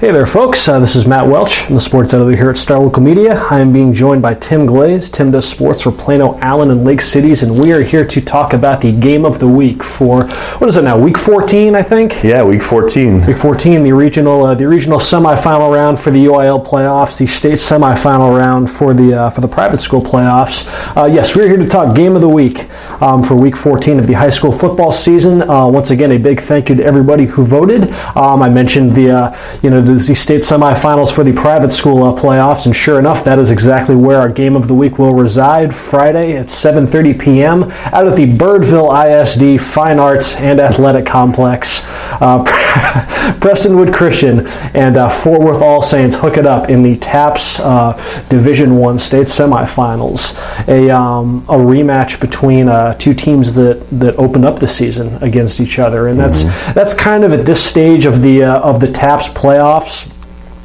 Hey there, folks. Uh, this is Matt Welch, I'm the sports editor here at Star Local Media. I am being joined by Tim Glaze. Tim does sports for Plano, Allen, and Lake Cities, and we are here to talk about the game of the week for what is it now? Week 14, I think. Yeah, week 14. Week 14, the regional, uh, the regional semifinal round for the UIL playoffs, the state semifinal round for the uh, for the private school playoffs. Uh, yes, we're here to talk game of the week um, for Week 14 of the high school football season. Uh, once again, a big thank you to everybody who voted. Um, I mentioned the uh, you know the state semifinals for the private school uh, playoffs, and sure enough, that is exactly where our game of the week will reside. Friday at 7:30 p.m. out at the Birdville ISD Fine Arts and Athletic Complex. Uh, Prestonwood Christian and uh, Fort Worth All Saints hook it up in the TAPPS uh, Division One state semifinals. A um, a rematch between uh, two teams that that opened up the season against each other, and that's mm-hmm. that's kind of at this stage of the uh, of the TAPPS playoffs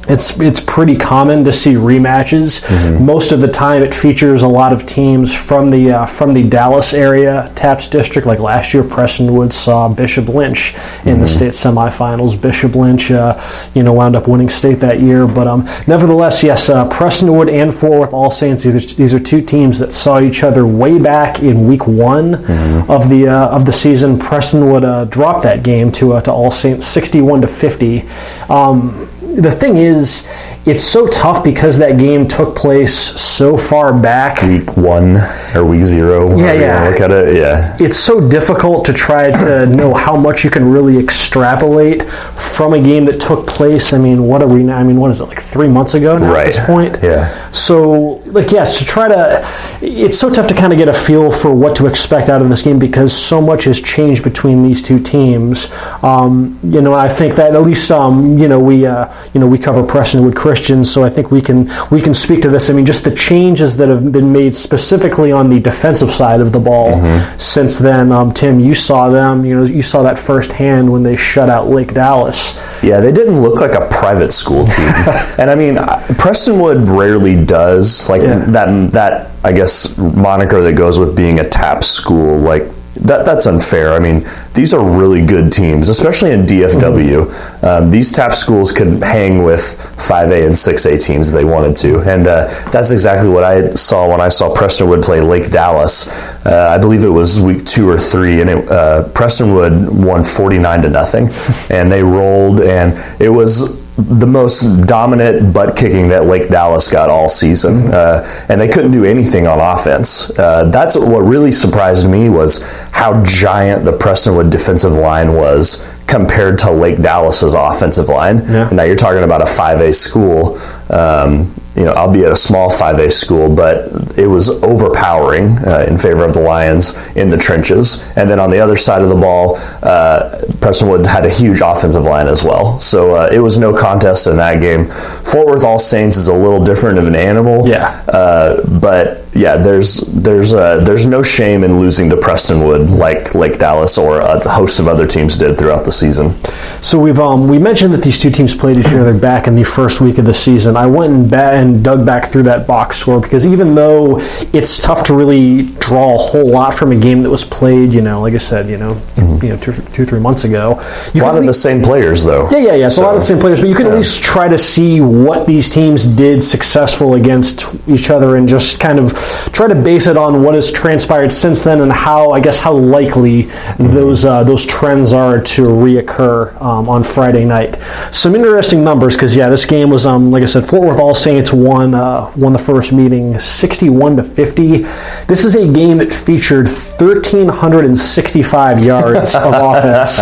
it's it's pretty common to see rematches. Mm-hmm. Most of the time, it features a lot of teams from the uh, from the Dallas area TAPPS district. Like last year, Prestonwood saw Bishop Lynch in mm-hmm. the state semifinals. Bishop Lynch, uh, you know, wound up winning state that year. But um, nevertheless, yes, uh, Prestonwood and Fort Worth All Saints. These, these are two teams that saw each other way back in week one mm-hmm. of the uh, of the season. Prestonwood uh, dropped that game to uh, to All Saints, sixty-one to fifty. Um, the thing is, it's so tough because that game took place so far back. Week one or week zero. Yeah, yeah. Look at it. Yeah. It's so difficult to try to know how much you can really extrapolate from a game that took place. I mean, what are we now? I mean, what is it like three months ago now right. at this point? Yeah. So, like, yes, to try to, it's so tough to kind of get a feel for what to expect out of this game because so much has changed between these two teams. Um, you know, I think that at least, um, you know, we, uh, you know, we cover Prestonwood Christians, so I think we can we can speak to this. I mean, just the changes that have been made specifically on the defensive side of the ball mm-hmm. since then. Um, Tim, you saw them. You know, you saw that firsthand when they shut out Lake Dallas. Yeah, they didn't look like a private school team, and I mean, Prestonwood rarely does like yeah. that. That I guess moniker that goes with being a tap school, like that that's unfair. I mean, these are really good teams, especially in DFW. Mm-hmm. Um, these TAP schools could hang with 5A and 6A teams if they wanted to, and uh, that's exactly what I saw when I saw Prestonwood play Lake Dallas. Uh, I believe it was week two or three, and it, uh, Prestonwood won 49 to nothing, and they rolled, and it was the most dominant butt kicking that Lake Dallas got all season, uh, and they couldn't do anything on offense. Uh, that's what really surprised me was how giant the Prestonwood defensive line was compared to Lake Dallas's offensive line. Yeah. Now you're talking about a 5A school. Um, you know, I'll be at a small 5A school, but it was overpowering uh, in favor of the Lions in the trenches. And then on the other side of the ball, uh, Prestonwood had a huge offensive line as well. So uh, it was no contest in that game. Fort Worth All Saints is a little different of an animal. Yeah. Uh, but yeah, there's there's uh, there's no shame in losing to Prestonwood like Lake Dallas or a host of other teams did throughout the season. So we've um, we mentioned that these two teams played each other back in the first week of the season. I went and, ba- and dug back through that box score because even though it's tough to really draw a whole lot from a game that was played, you know, like I said, you know, mm-hmm. you know, two, two three months ago, a lot of the same players though. Yeah, yeah, yeah. It's so, a lot of the same players, but you can yeah. at least try to see what these teams did successful against each other and just kind of try to base it on what has transpired since then and how I guess how likely those uh, those trends are to reoccur um, on Friday night. Some interesting numbers because yeah, this game was um, like I said, Fort Worth All Saints won uh, won the first meeting, sixty-one to fifty. This is a game that featured thirteen hundred and sixty-five yards of offense.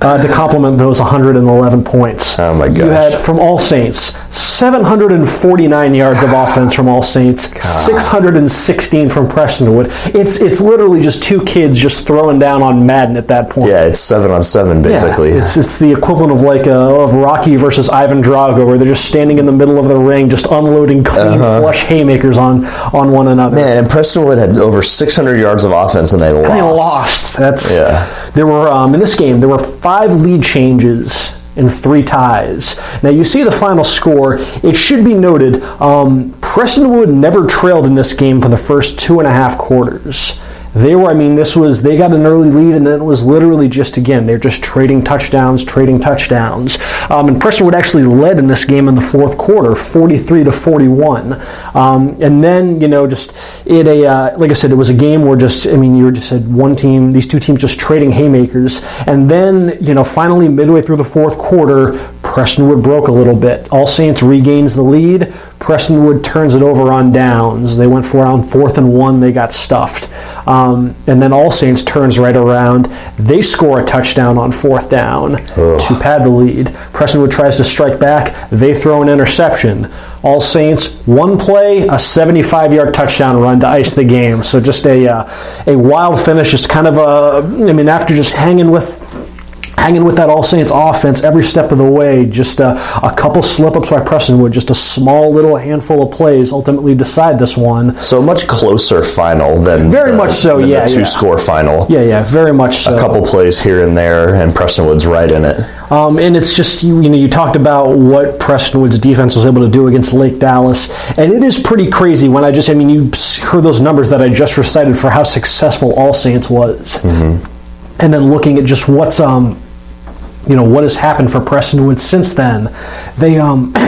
Uh, to complement those 111 points. Oh my gosh. You had from All Saints 749 yards of offense from All Saints, 616 from Prestonwood. It's it's literally just two kids just throwing down on Madden at that point. Yeah, it's seven on seven basically. Yeah, it's, it's the equivalent of like a, of Rocky versus Ivan Drago, where they're just standing in the middle of the ring, just unloading clean flush haymakers on on one another. Man, and Prestonwood had over 600 yards of offense and they lost. They lost. That's Yeah. There were um, in this game there were five lead changes and three ties. Now you see the final score. It should be noted um, Prestonwood never trailed in this game for the first two and a half quarters. They were, I mean, this was, they got an early lead, and then it was literally just, again, they're just trading touchdowns, trading touchdowns. Um, and Prestonwood actually led in this game in the fourth quarter, 43 to 41. Um, and then, you know, just, it a, uh, like I said, it was a game where just, I mean, you just had one team, these two teams just trading haymakers. And then, you know, finally, midway through the fourth quarter, Prestonwood broke a little bit. All Saints regains the lead. Prestonwood turns it over on downs. They went for on fourth and one. They got stuffed. Um, and then All Saints turns right around. They score a touchdown on fourth down to pad the lead. Prestonwood tries to strike back. They throw an interception. All Saints, one play, a 75 yard touchdown run to ice the game. So just a, uh, a wild finish. Just kind of a, I mean, after just hanging with hanging with that All Saints offense every step of the way. Just a, a couple slip ups by Prestonwood, just a small little handful of plays ultimately decide this one. So much closer final than Very the, much so, yeah, two yeah. score final. Yeah, yeah, very much so. A couple plays here and there, and Prestonwood's right in it. Um, and it's just you, you know you talked about what Prestonwood's defense was able to do against Lake Dallas, and it is pretty crazy. When I just I mean you heard those numbers that I just recited for how successful All Saints was, and then looking at just what's um you know what has happened for Prestonwood since then, they um.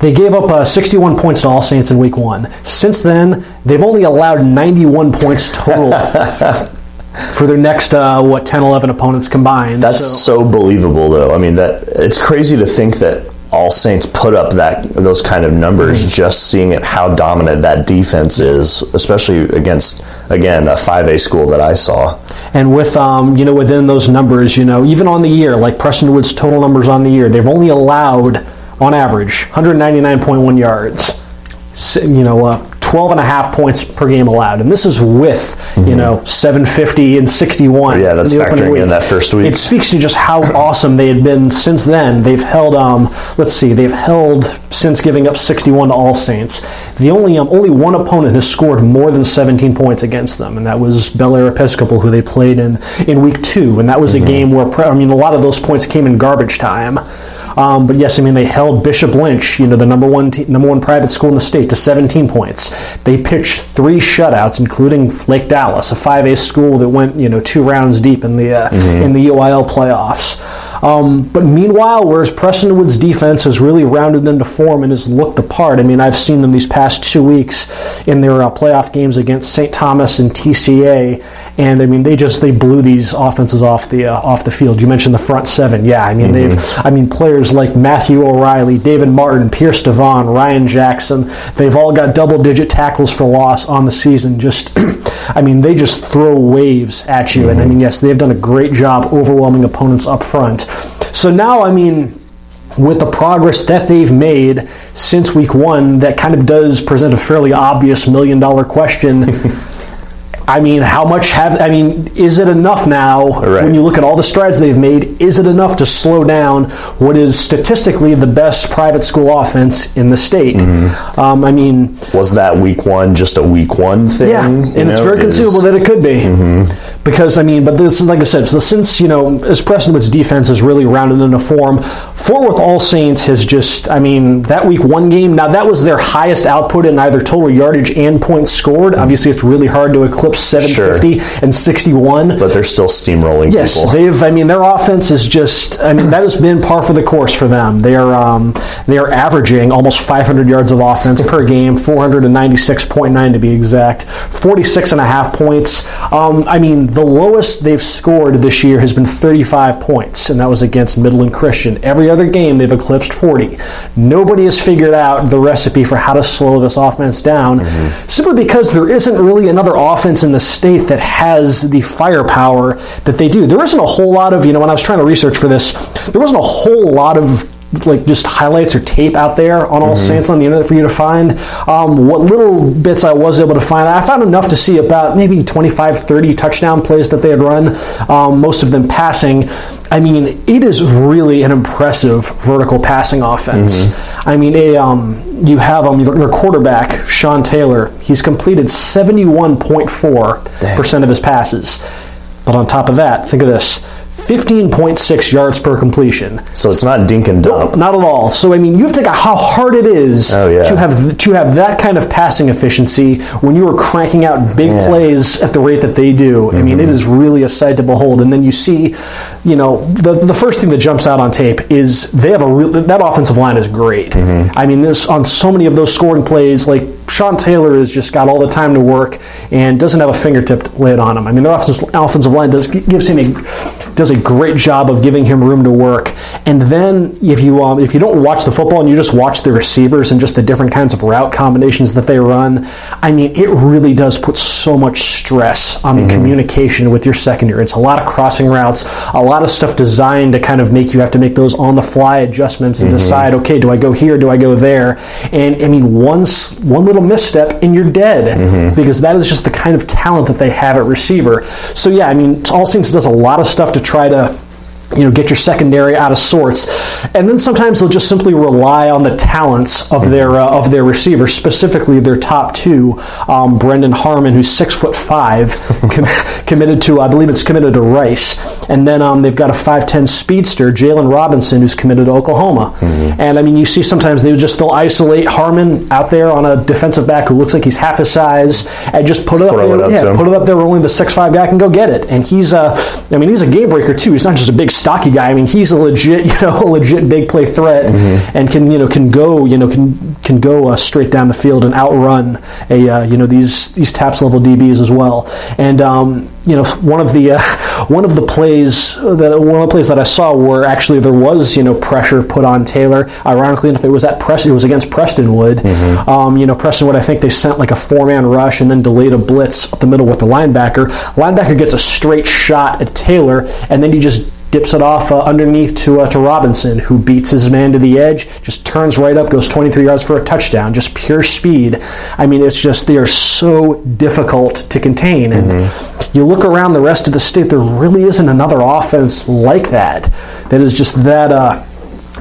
They gave up uh, 61 points to All Saints in Week One. Since then, they've only allowed 91 points total for their next uh, what 10, 11 opponents combined. That's So- so, believable, though. I mean, that it's crazy to think that all Saints put up that those kind of numbers. Mm-hmm. Just seeing it, how dominant that defense is, especially against again a five A school that I saw. And with um, you know within those numbers, you know even on the year, like Prestonwood's total numbers on the year, they've only allowed on average 199.1 yards. You know, uh, 12 and a half points per game allowed, and this is with you know 750 and 61. Mm-hmm. Yeah, that's in factoring in that first week. It speaks to just how awesome they had been since then. They've held, um, let's see, they've held since giving up 61 to All Saints. The only um, only one opponent has scored more than 17 points against them, and that was Bellaire Episcopal, who they played in in week two, and that was Mm-hmm. a game where I mean a lot of those points came in garbage time. Um, but yes, I mean they held Bishop Lynch, you know the number one te- number one private school in the state, to 17 points. They pitched three shutouts, including Lake Dallas, a 5A school that went you know two rounds deep in the uh, in the UIL playoffs. Um, but meanwhile, whereas Prestonwood's defense has really rounded into form and has looked the part. I mean, I've seen them these past two weeks in their uh, playoff games against St. Thomas and TCA, and I mean they just they blew these offenses off the uh, off the field. You mentioned the front seven, yeah. I mean they've I mean players like Matthew O'Reilly, David Martin, Pierce Devon, Ryan Jackson. They've all got double digit tackles for loss on the season. Just I mean they just throw waves at you, and I mean yes they've done a great job overwhelming opponents up front. So now I mean with the progress that they've made since week one, that kind of does present a fairly obvious million dollar question. I mean, how much have I mean, is it enough now Right. when you look at all the strides they've made? Is it enough to slow down what is statistically the best private school offense in the state? Mm-hmm. Um, I mean, Was that week one just a week one thing? yeah, and it's know? very Is- conceivable that it could be. Because, I mean, but this is, like I said, so since, you know, as Prestonwood's defense is really rounded into form, Fort Worth All Saints has just, I mean, that week one game, now that was their highest output in either total yardage and points scored. Obviously, it's really hard to eclipse 750 and 61. but they're still steamrolling Yes, people. they've. I mean, their offense is just. I mean, that has been par for the course for them. They are. Um, they are averaging almost 500 yards of offense per game, 496.9 to be exact, 46 and a half points. Um, I mean, the lowest they've scored this year has been 35 points, and that was against Midland Christian. Every other game they've eclipsed 40. Nobody has figured out the recipe for how to slow this offense down, mm-hmm. simply because there isn't really another offense in the state that has the firepower that they do. There isn't a whole lot of, you know, when I was trying to research for this, there wasn't a whole lot of like just highlights or tape out there on All Saints on the internet for you to find. Um, what little bits I was able to find, I found enough to see about maybe 25, 30 touchdown plays that they had run, um, most of them passing. I mean, it is really an impressive vertical passing offense. I mean, a, um, you have um, their quarterback, Sean Taylor, he's completed 71.4% of his passes. But on top of that, think of this 15.6 yards per completion. So it's not dink and dump. Not at all. So I mean, you have to think how hard it is Oh, yeah. to have to have that kind of passing efficiency when you are cranking out big Yeah. Mm-hmm. plays at the rate that they do. I mean, it is really a sight to behold. And then you see, you know, the the first thing that jumps out on tape is they have a real, that offensive line is great. Mm-hmm. I mean, this on so many of those scoring plays, like Sean Taylor has just got all the time to work and doesn't have a fingertip laid on him. I mean, their offensive, offensive line does gives him a does a great job of giving him room to work. And then if you um, if you don't watch the football and you just watch the receivers and just the different kinds of route combinations that they run, I mean, it really does put so much stress on the communication with your secondary. It's a lot of crossing routes, a lot of stuff designed to kind of make you have to make those on the fly adjustments and decide, okay, do I go here, do I go there? And I mean, one one little misstep and you're dead mm-hmm. because that is just the kind of talent that they have at receiver. So yeah, I mean, All Saints does a lot of stuff to try to you know, get your secondary out of sorts, and then sometimes they'll just simply rely on the talents of their uh, of their receivers, specifically their top two, um, Brendan Harmon, who's six foot five, com- committed to I believe it's committed to Rice, and then um, they've got a five ten speedster, Jalen Robinson, who's committed to Oklahoma, and I mean you see sometimes they just they'll isolate Harmon out there on a defensive back who looks like he's half his size, and just put it up, Throw there, it up yeah, him. put it up there where only the six five guy can go get it, and he's uh, I mean he's a game breaker too. He's not just a big stocky guy. I mean he's a legit you know a legit big play threat, Mm-hmm. and can you know can go you know can can go uh, straight down the field and outrun a uh, you know these these TAPPS level DBs as well. And um, you know one of the uh, one of the plays that one of the plays that I saw where actually there was you know pressure put on Taylor. Ironically enough, it was at press. It was against Prestonwood. Mm-hmm. Um, you know Prestonwood. I think they sent like a four man rush and then delayed a blitz up the middle with the linebacker. Linebacker gets a straight shot at Taylor, and then he just dips it off uh, underneath to uh, to Robinson, who beats his man to the edge, just turns right up, goes 23 yards for a touchdown, just pure speed. I mean, it's just they are so difficult to contain, and you look around the rest of the state, there really isn't another offense like that that is just that. Uh,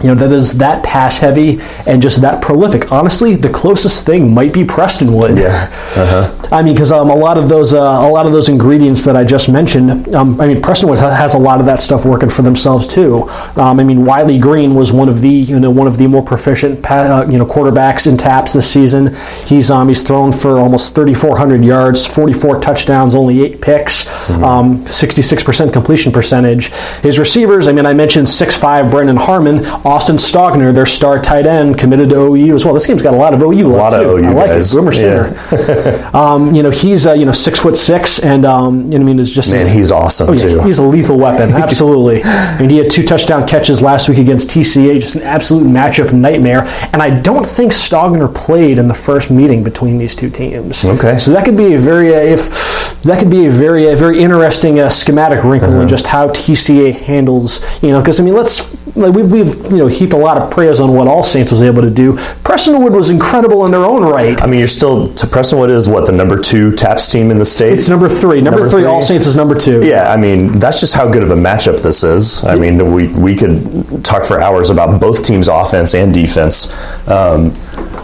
you know that is that pass heavy and just that prolific. Honestly, the closest thing might be Prestonwood. Uh-huh. I mean, because um, a lot of those uh, a lot of those ingredients that I just mentioned. Um, I mean, Prestonwood ha- has a lot of that stuff working for themselves too. Um, I mean, Wiley Green was one of the you know one of the more proficient pa- uh, you know quarterbacks in TAPPS this season. He's um, he's thrown for almost 3,400 yards, 44 touchdowns, only eight picks, um, 66% completion percentage. His receivers. I mean, I mentioned 6'5", Brendan Harmon, Austin Stogner, their star tight end, committed to OU as well. This game's got a lot of OU. A lot of OU I like guys. it. Boomer Yeah. Sooner. um, you know, he's uh, you know six foot six, and um, you know, I mean, is just Man, he's awesome Oh, yeah, too. he's a lethal weapon, absolutely. I mean, he had two touchdown catches last week against TCA, just an absolute matchup nightmare. And I don't think Stogner played in the first meeting between these two teams. Okay. so that could be a very uh, if that could be a very a very interesting uh, schematic wrinkle Uh-huh. in just how TCA handles you know because I mean let's like we've, we've you know heaped a lot of praise on what All Saints was able to do. Prestonwood was incredible in their own right. I mean, you're still to Prestonwood is what the number two TAPPS team in the state. It's number three. Number, Number three, three? All Saints is number two. Yeah, I mean that's just how good of a matchup this is. I mean, we we could talk for hours about both teams' offense and defense. Um,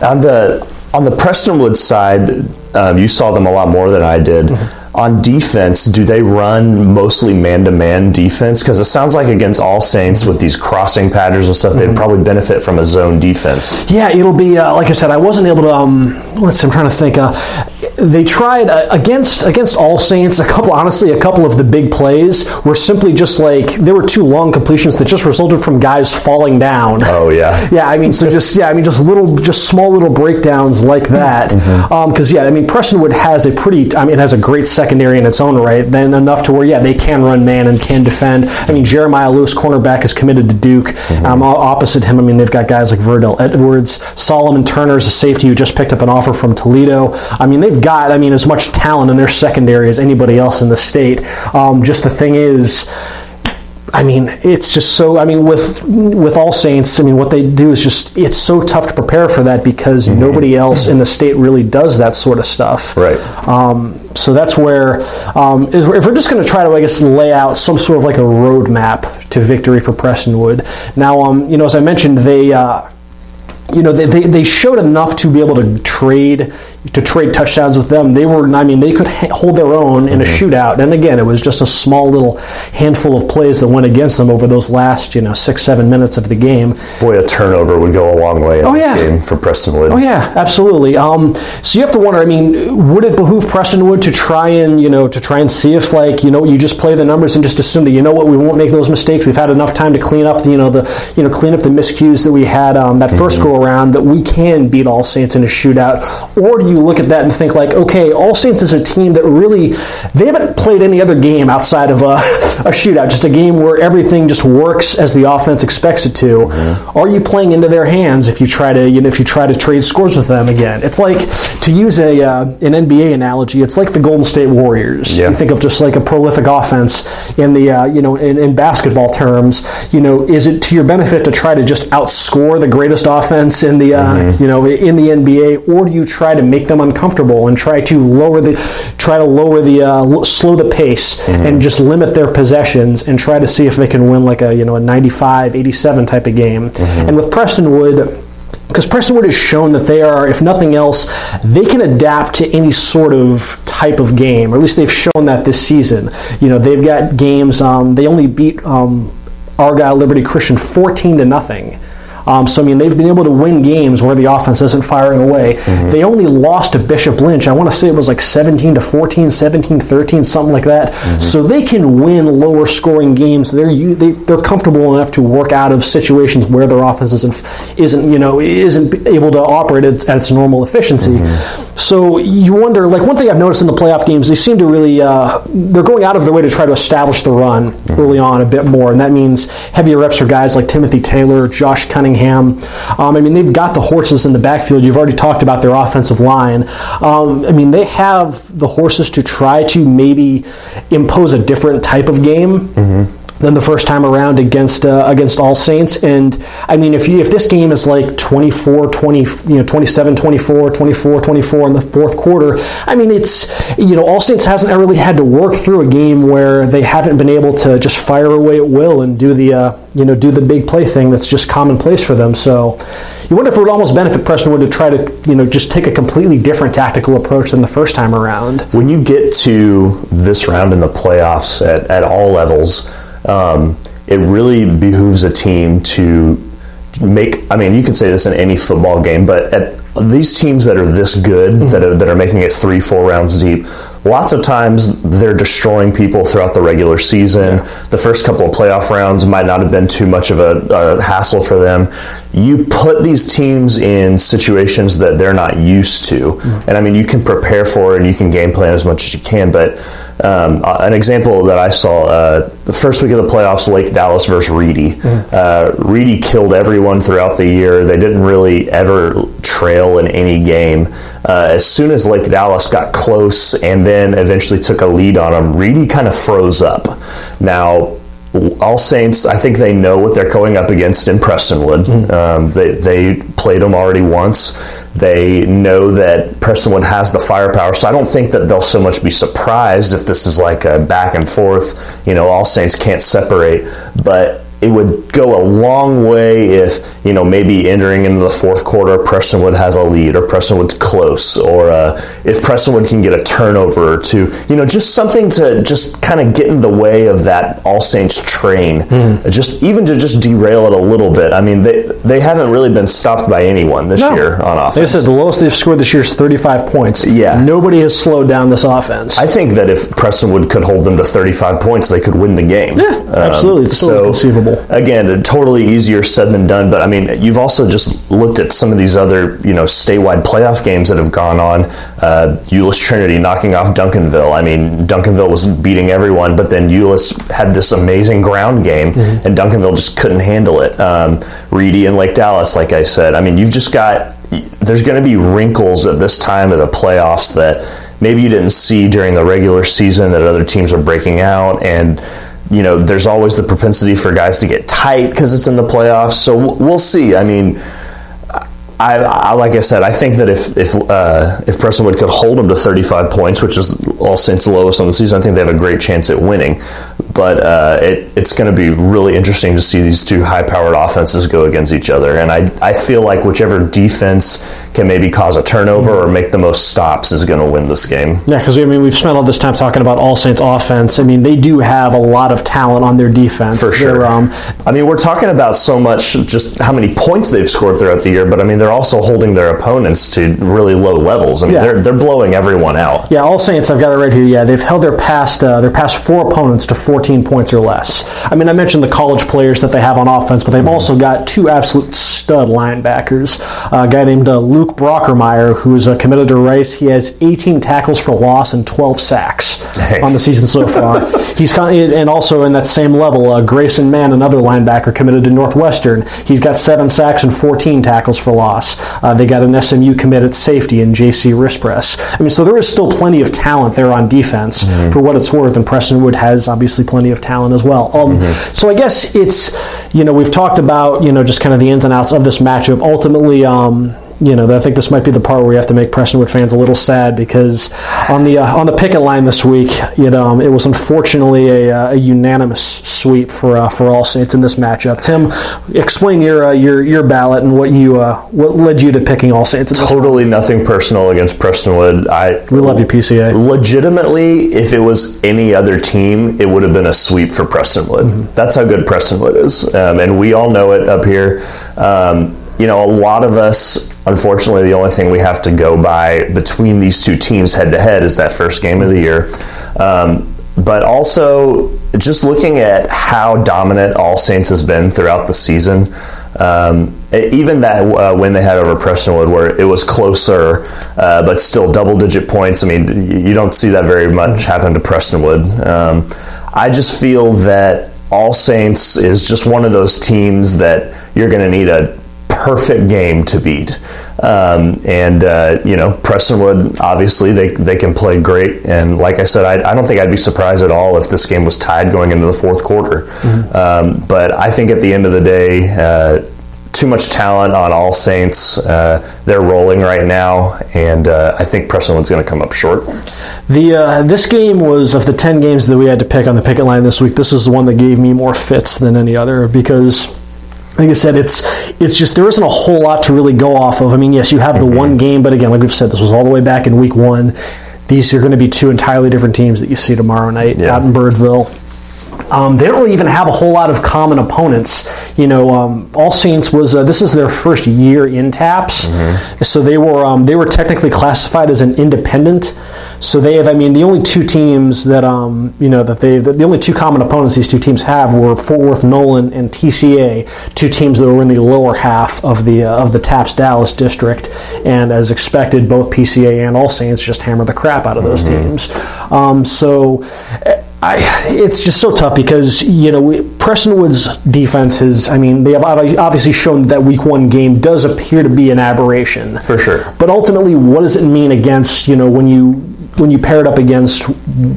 on the on the Prestonwood side, um, you saw them a lot more than I did. On defense, do they run mostly man-to-man defense? Because it sounds like against All Saints with these crossing patterns and stuff, they'd probably benefit from a zone defense. Yeah, it'll be uh, like I said. I wasn't able to. Um, let's. see, I'm trying to think. Uh, they tried uh, against against All Saints. A couple, honestly, a couple of the big plays were simply just like there were two long completions that just resulted from guys falling down. Oh yeah. Yeah, I mean, so just yeah, I mean, just little, just small little breakdowns like that. Because yeah, I mean, Prestonwood has a pretty, I mean, it has a great secondary in its own right. Then enough to where yeah, they can run man and can defend. I mean, Jeremiah Lewis, cornerback, is committed to Duke. Um, o- opposite him, I mean, they've got guys like Verdell Edwards, Solomon Turner is a safety who just picked up an offer from Toledo. I mean, they've got, I mean, as much talent in their secondary as anybody else in the state. Um, just the thing is I mean, it's just so. I mean, with with All Saints, I mean, what they do is just it's so tough to prepare for that because mm-hmm. nobody else in the state really does that sort of stuff. Right. Um, so that's where, um, if we're just going to try to, I guess, lay out some sort of like a roadmap to victory for Prestonwood. Now, um, you know, as I mentioned, they. Uh, you know, they, they, they showed enough to be able to trade to trade touchdowns with them. They were, I mean, they could ha- hold their own in a mm-hmm. shootout. And again, it was just a small little handful of plays that went against them over those last, you know, six, seven minutes of the game. Boy, a turnover would go a long way in oh, this yeah. game for Prestonwood. Oh, yeah, absolutely. Um, so you have to wonder, I mean, would it behoove Prestonwood to try and, you know, to try and see if, like, you know, you just play the numbers and just assume that, you know what, we won't make those mistakes. We've had enough time to clean up, the, you know, the, you know, clean up the miscues that we had um, that 1st mm-hmm. go around that we can beat All Saints in a shootout. Or do you look at that and think, like, okay, All Saints is a team that really they haven't played any other game outside of a, a shootout, just a game where everything just works as the offense expects it to. Mm-hmm. Are you playing into their hands if you try to you know if you try to trade scores with them again? It's like to use a uh, an NBA analogy. It's like the Golden State Warriors. Yeah. You think of just like a prolific offense in the uh, you know in, in basketball terms. You know, is it to your benefit to try to just outscore the greatest offense in the uh, mm-hmm. you know in the NBA, or do you try to make them uncomfortable? and try to lower the try to lower the uh, slow the pace mm-hmm. and just limit their possessions and try to see if they can win like a you know a 95 87 type of game mm-hmm. and with Prestonwood because Prestonwood has shown that they are, if nothing else, they can adapt to any sort of type of game, or at least they've shown that this season. You know, they've got games. Um, they only beat um, Argyle Liberty Christian fourteen to nothing. Um, so, I mean, they've been able to win games where the offense isn't firing away. Mm-hmm. They only lost to Bishop Lynch. I want to say it was like 17 to 14, 17 13, something like that. Mm-hmm. So they can win lower scoring games. They're they, they're comfortable enough to work out of situations where their offense isn't isn't you know isn't able to operate at, at its normal efficiency. Mm-hmm. So you wonder, like one thing I've noticed in the playoff games, they seem to really uh, they're going out of their way to try to establish the run mm-hmm. early on a bit more, and that means heavier reps for guys like Timothy Taylor, Josh Cunningham. Cunningham. Um, I mean, they've got the horses in the backfield. You've already talked about their offensive line. Um, I mean, they have the horses to try to maybe impose a different type of game. Mm-hmm than the first time around against uh, against All Saints. And I mean, if you, if this game is like 24, 20, you know, 27, 24, 24, 24 in the fourth quarter, I mean, it's you know, All Saints hasn't really had to work through a game where they haven't been able to just fire away at will and do the uh, you know do the big play thing that's just commonplace for them. So you wonder if it would almost benefit Prestonwood to try to you know just take a completely different tactical approach than the first time around. When you get to this round in the playoffs at, at all levels um, it really behooves a team to make. I mean, you can say this in any football game, but at these teams that are this good, mm-hmm. that are that are making it three, four rounds deep, lots of times they're destroying people throughout the regular season. Yeah. The first couple of playoff rounds might not have been too much of a, a, hassle for them. You put these teams in situations that they're not used to, mm-hmm. and I mean, you can prepare for it and you can game plan as much as you can, but um, an example that I saw uh, the first week of the playoffs, Lake Dallas versus Reedy. Mm-hmm. Uh, Reedy killed everyone throughout the year. They didn't really ever trail in any game. Uh, as soon as Lake Dallas got close and then eventually took a lead on them, Reedy kind of froze up. Now, all Saints, I think they know what they're going up against in Prestonwood. Mm-hmm. Um, they, they played them already once. They know that Prestonwood has the firepower, so I don't think that they'll so much be surprised if this is like a back and forth. You know, all Saints can't separate, but it would go a long way if you know maybe entering into the fourth quarter Prestonwood has a lead or Prestonwood's close or uh, if Prestonwood can get a turnover or two you know just something to just kind of get in the way of that All Saints train. Mm. just even to just derail it a little bit. I mean they they haven't really been stopped by anyone this no. year on offense they said the lowest they've scored this year is 35 points. Yeah. Nobody has slowed down this offense. I think that if Prestonwood could hold them to 35 points they could win the game. Yeah um, absolutely. It's so conceivable again, totally easier said than done. But I mean, you've also just looked at some of these other, you know, statewide playoff games that have gone on. Uh, Euless Trinity knocking off Duncanville. I mean, Duncanville was beating everyone, but then Euless had this amazing ground game, mm-hmm. and Duncanville just couldn't handle it. Um, Reedy and Lake Dallas, like I said. I mean, you've just got there's going to be wrinkles at this time of the playoffs that maybe you didn't see during the regular season that other teams are breaking out and you know, there's always the propensity for guys to get tight because it's in the playoffs. So we'll see. I mean, I, I, like I said, I think that if if uh, if Prestonwood could hold them to 35 points, which is all Saints' lowest on the season, I think they have a great chance at winning. But uh, it, it's going to be really interesting to see these two high-powered offenses go against each other, and I I feel like whichever defense can maybe cause a turnover or make the most stops is going to win this game. Yeah, because I mean we've spent all this time talking about All Saints offense. I mean they do have a lot of talent on their defense. For sure. Um, I mean we're talking about so much just how many points they've scored throughout the year, but I mean they're also holding their opponents to really low levels. I mean yeah. they're they're blowing everyone out. Yeah, All Saints I've got it right here. Yeah, they've held their past uh, their past four opponents to 14 points or less. I mean I mentioned the college players that they have on offense, but they've mm-hmm. also got two absolute stud linebackers. Uh, a guy named uh, Luke Brockermeyer who is a committed to Rice. He has 18 tackles for loss and 12 sacks on the season so far. He's got, and also in that same level, uh, Grayson Mann, another linebacker committed to Northwestern. He's got seven sacks and 14 tackles for loss. Uh, they got an SMU committed safety in J.C. Rispress. I mean, so there is still plenty of talent there on defense mm-hmm. for what it's worth, and Prestonwood has obviously plenty of talent as well. Um, mm-hmm. So I guess it's, you know, we've talked about, you know, just kind of the ins and outs of this matchup. Ultimately, um, you know, I think this might be the part where we have to make Prestonwood fans a little sad because on the uh, on the picket line this week, you know, um, it was unfortunately a, uh, a unanimous sweep for uh, for all Saints in this matchup. Tim, explain your uh, your your ballot and what you uh, what led you to picking all Saints. totally nothing personal against Prestonwood. I we love you, PCA. Legitimately, if it was any other team, it would have been a sweep for Prestonwood. Mm-hmm. That's how good Prestonwood is, um, and we all know it up here. Um, you know, a lot of us, unfortunately, the only thing we have to go by between these two teams head to head is that first game of the year. Um, but also, just looking at how dominant All Saints has been throughout the season, um, even that uh, win they had over Prestonwood, where it was closer, uh, but still double digit points. I mean, you don't see that very much happen to Prestonwood. Um, I just feel that All Saints is just one of those teams that you're going to need a perfect game to beat. Um, and uh, you know, Prestonwood obviously they they can play great. And like I said, I, I, don't think I'd be surprised at all if this game was tied going into the fourth quarter. Mm-hmm. Um, but I think at the end of the day. Uh, too much talent on All Saints. Uh, they're rolling right now, and uh, I think Prestonwood's going to come up short. The uh, this game was of the ten games that we had to pick on the picket line this week. This is the one that gave me more fits than any other because like I said, it's it's just there isn't a whole lot to really go off of. I mean, yes, you have the mm-hmm. one game, but again, like we've said, this was all the way back in week one. These are going to be two entirely different teams that you see tomorrow night yeah. out in Birdville. Um, they don't really even have a whole lot of common opponents. You know, um, All Saints was uh, this is their first year in TAPPS, mm-hmm. so they were um, they were technically classified as an independent. So they have, I mean, the only two teams that, um, you know, that they, the only two common opponents these two teams have were Fort Worth Nolan and TCA, two teams that were in the lower half of the uh, of the TAPPS Dallas district, and as expected, both PCA and All Saints just hammer the crap out of those mm-hmm. teams. Um, so. I, it's just so tough because you know Prestonwood's defense is. I mean, they have obviously shown that Week One game does appear to be an aberration for sure. But ultimately, what does it mean against you know when you when you pair it up against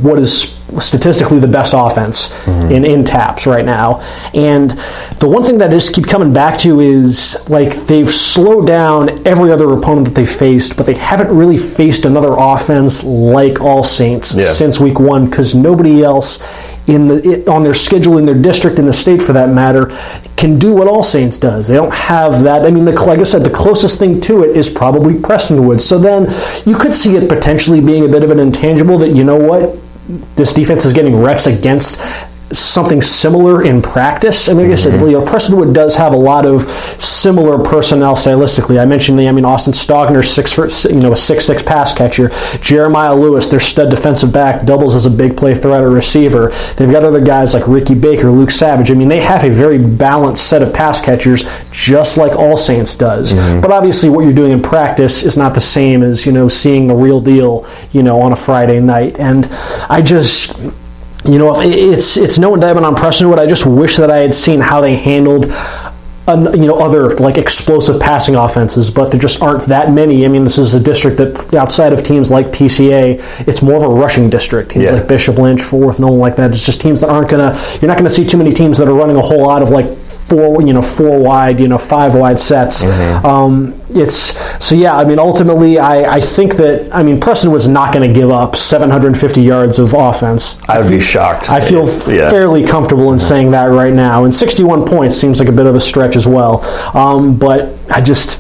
what is statistically the best offense mm-hmm. in, in TAPPS right now. And the one thing that I just keep coming back to is like they've slowed down every other opponent that they faced, but they haven't really faced another offense like All Saints yeah. since week one because nobody else in the on their schedule in their district in the state for that matter can do what All Saints does. They don't have that. I mean, the, like I said, the closest thing to it is probably Prestonwood. So then you could see it potentially being a bit of an intangible that you know what this defense is getting reps against something similar in practice. I mean, like I said, mm-hmm. you know, Prestonwood does have a lot of similar personnel stylistically. I mentioned the, I mean, Austin Stogner, six for, you know, a six six pass catcher. Jeremiah Lewis, their stud defensive back, doubles as a big play threat or receiver. They've got other guys like Ricky Baker, Luke Savage. I mean, they have a very balanced set of pass catchers, just like All Saints does. Mm-hmm. But obviously, what you're doing in practice is not the same as you know seeing the real deal, you know, on a Friday night. And I just you know, it's it's no indictment on Prestonwood. I just wish that I had seen how they handled you know other like explosive passing offenses, but there just aren't that many. I mean, this is a district that outside of teams like PCA, it's more of a rushing district. Teams yeah. like Bishop Lynch, Fort no Nolan, like that. It's just teams that aren't gonna. You're not gonna see too many teams that are running a whole lot of like four, you know, four wide, you know, five wide sets. Mm-hmm. Um, it's so yeah. I mean, ultimately, I, I think that I mean Prestonwood's not going to give up 750 yards of offense. I would be shocked. I feel yeah. fairly comfortable in saying that right now. And 61 points seems like a bit of a stretch as well. Um, but I just,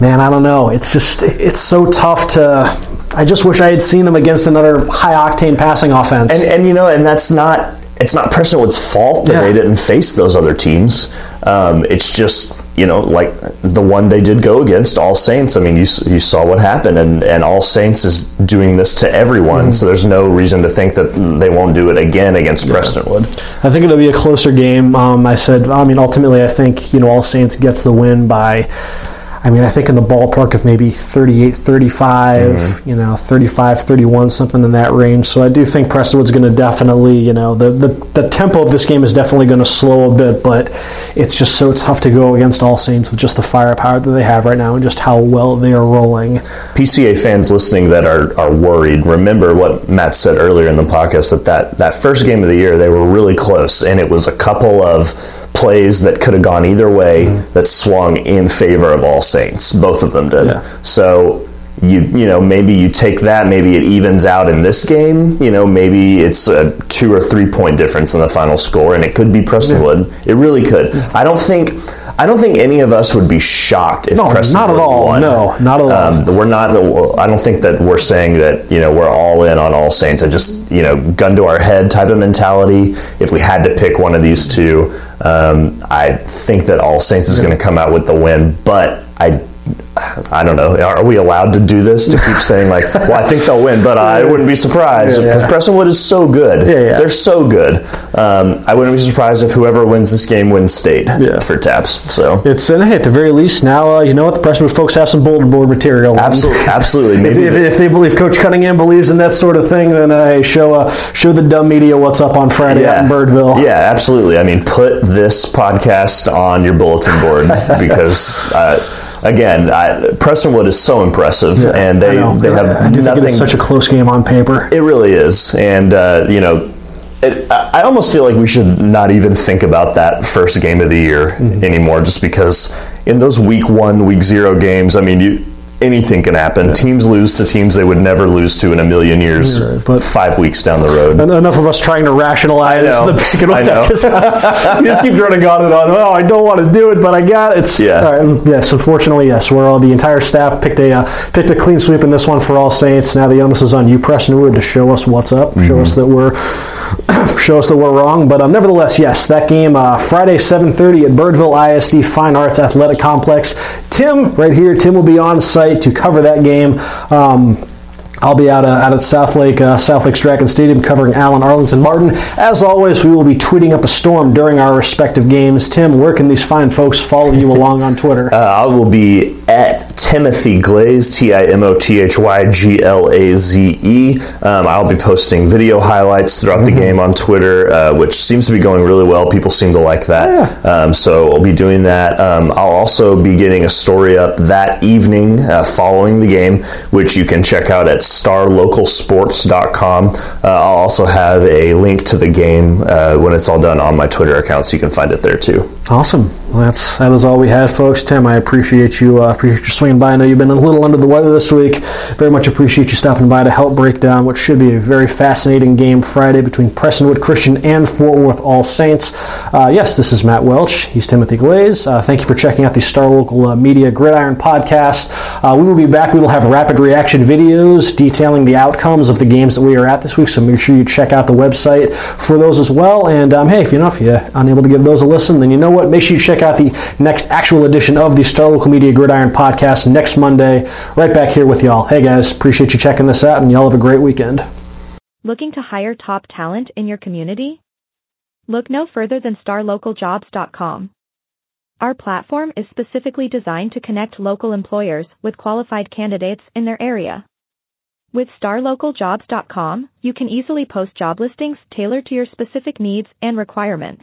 man, I don't know. It's just it's so tough to. I just wish I had seen them against another high octane passing offense. And and you know, and that's not it's not Prestonwood's fault that yeah. they didn't face those other teams. Um, it's just you know like the one they did go against All Saints. I mean, you, you saw what happened, and, and All Saints is doing this to everyone. Mm-hmm. So there's no reason to think that they won't do it again against yeah. Prestonwood. I think it'll be a closer game. Um, I said, I mean, ultimately, I think you know All Saints gets the win by I mean, I think in the ballpark of maybe 38, 35, mm-hmm. you know, 35, 31, something in that range. So I do think Prestonwood's going to definitely, you know, the, the, the tempo of this game is definitely going to slow a bit, but it's just so tough to go against All Saints with just the firepower that they have right now and just how well they are rolling. PCA fans listening that are, are worried, remember what Matt said earlier in the podcast that, that that first game of the year, they were really close, and it was a couple of plays that could have gone either way mm-hmm. that swung in favor of All Saints. Both of them did. Yeah. So you you know maybe you take that maybe it evens out in this game you know maybe it's a two or three point difference in the final score and it could be Prestonwood yeah. it really could I don't think I don't think any of us would be shocked if no, Prestonwood not at all. won. no not at all. Um, we're not I don't think that we're saying that you know we're all in on All Saints. I just you know gun to our head type of mentality. If we had to pick one of these two um, I think that All Saints is going to come out with the win, but I I don't know. Are we allowed to do this to keep saying like, well, I think they'll win, but I wouldn't be surprised because yeah, yeah. Prestonwood is so good. Yeah, They're so good. Um, I wouldn't be surprised if whoever wins this game wins state for TAPPS. So it's and hey, at the very least now uh, you know what the Prestonwood folks have some bulletin board material. Absolutely, absolutely. if, if, if, they believe Coach Cunningham believes in that sort of thing, then uh, show uh, show the dumb media what's up on Friday out in Birdville. Yeah, absolutely. I mean, put this podcast on your bulletin board because uh, again, I, Prestonwood is so impressive, yeah, and they they have I do nothing. Think it's such a close game on paper. It really is, and uh, you know. It, I almost feel like we should not even think about that first game of the year mm-hmm. anymore, just because in those week one, week zero games, I mean, you anything can happen. Yeah. Teams lose to teams they would never lose to in a million years. Right, but five weeks down the road. Enough of us trying to rationalize the pick I know. we just keep running on and on. Oh, I don't want to do it, but I got it. It's, yeah. Right, yes, unfortunately, yes. We're all the entire staff picked a uh, picked a clean sweep in this one for All Saints. Now the onus is on you, Prestonwood, to show us what's up. Mm-hmm. Show us that we're show us that we're wrong. But um, nevertheless, yes, that game uh, Friday 7:30 at Birdville ISD Fine Arts Athletic Complex. Tim, right here, Tim will be on site to cover that game. Um, I'll be out, uh, out at Southlake, uh, South Lake Dragon Stadium covering Allen Arlington Martin. As always, we will be tweeting up a storm during our respective games. Tim, where can these fine folks follow you along on Twitter? Uh, I will be at Timothy Glaze, T I M O T H Y G L A Z E. Um, I'll be posting video highlights throughout mm-hmm. the game on Twitter, uh, which seems to be going really well. People seem to like that. Yeah. Um, so I'll be doing that. Um, I'll also be getting a story up that evening uh, following the game, which you can check out at starlocalsports.com. Uh, I'll also have a link to the game uh, when it's all done on my Twitter account, so you can find it there too. Awesome. Well, that's that is all we had, folks. Tim, I appreciate you. Uh, appreciate you swinging by. I know you've been a little under the weather this week. Very much appreciate you stopping by to help break down what should be a very fascinating game Friday between Prestonwood Christian and Fort Worth All Saints. Uh, yes, this is Matt Welch. He's Timothy Glaze. Uh, thank you for checking out the Star Local uh, Media Gridiron podcast. Uh, we will be back. We will have rapid reaction videos detailing the outcomes of the games that we are at this week. So make sure you check out the website for those as well. And um, hey, if you know if you're unable to give those a listen, then you know what? Make sure you check out the next actual edition of the Star Local Media Gridiron podcast next Monday. Right back here with y'all. Hey guys, appreciate you checking this out, and y'all have a great weekend. Looking to hire top talent in your community? Look no further than starlocaljobs.com. Our platform is specifically designed to connect local employers with qualified candidates in their area. With starlocaljobs.com, you can easily post job listings tailored to your specific needs and requirements.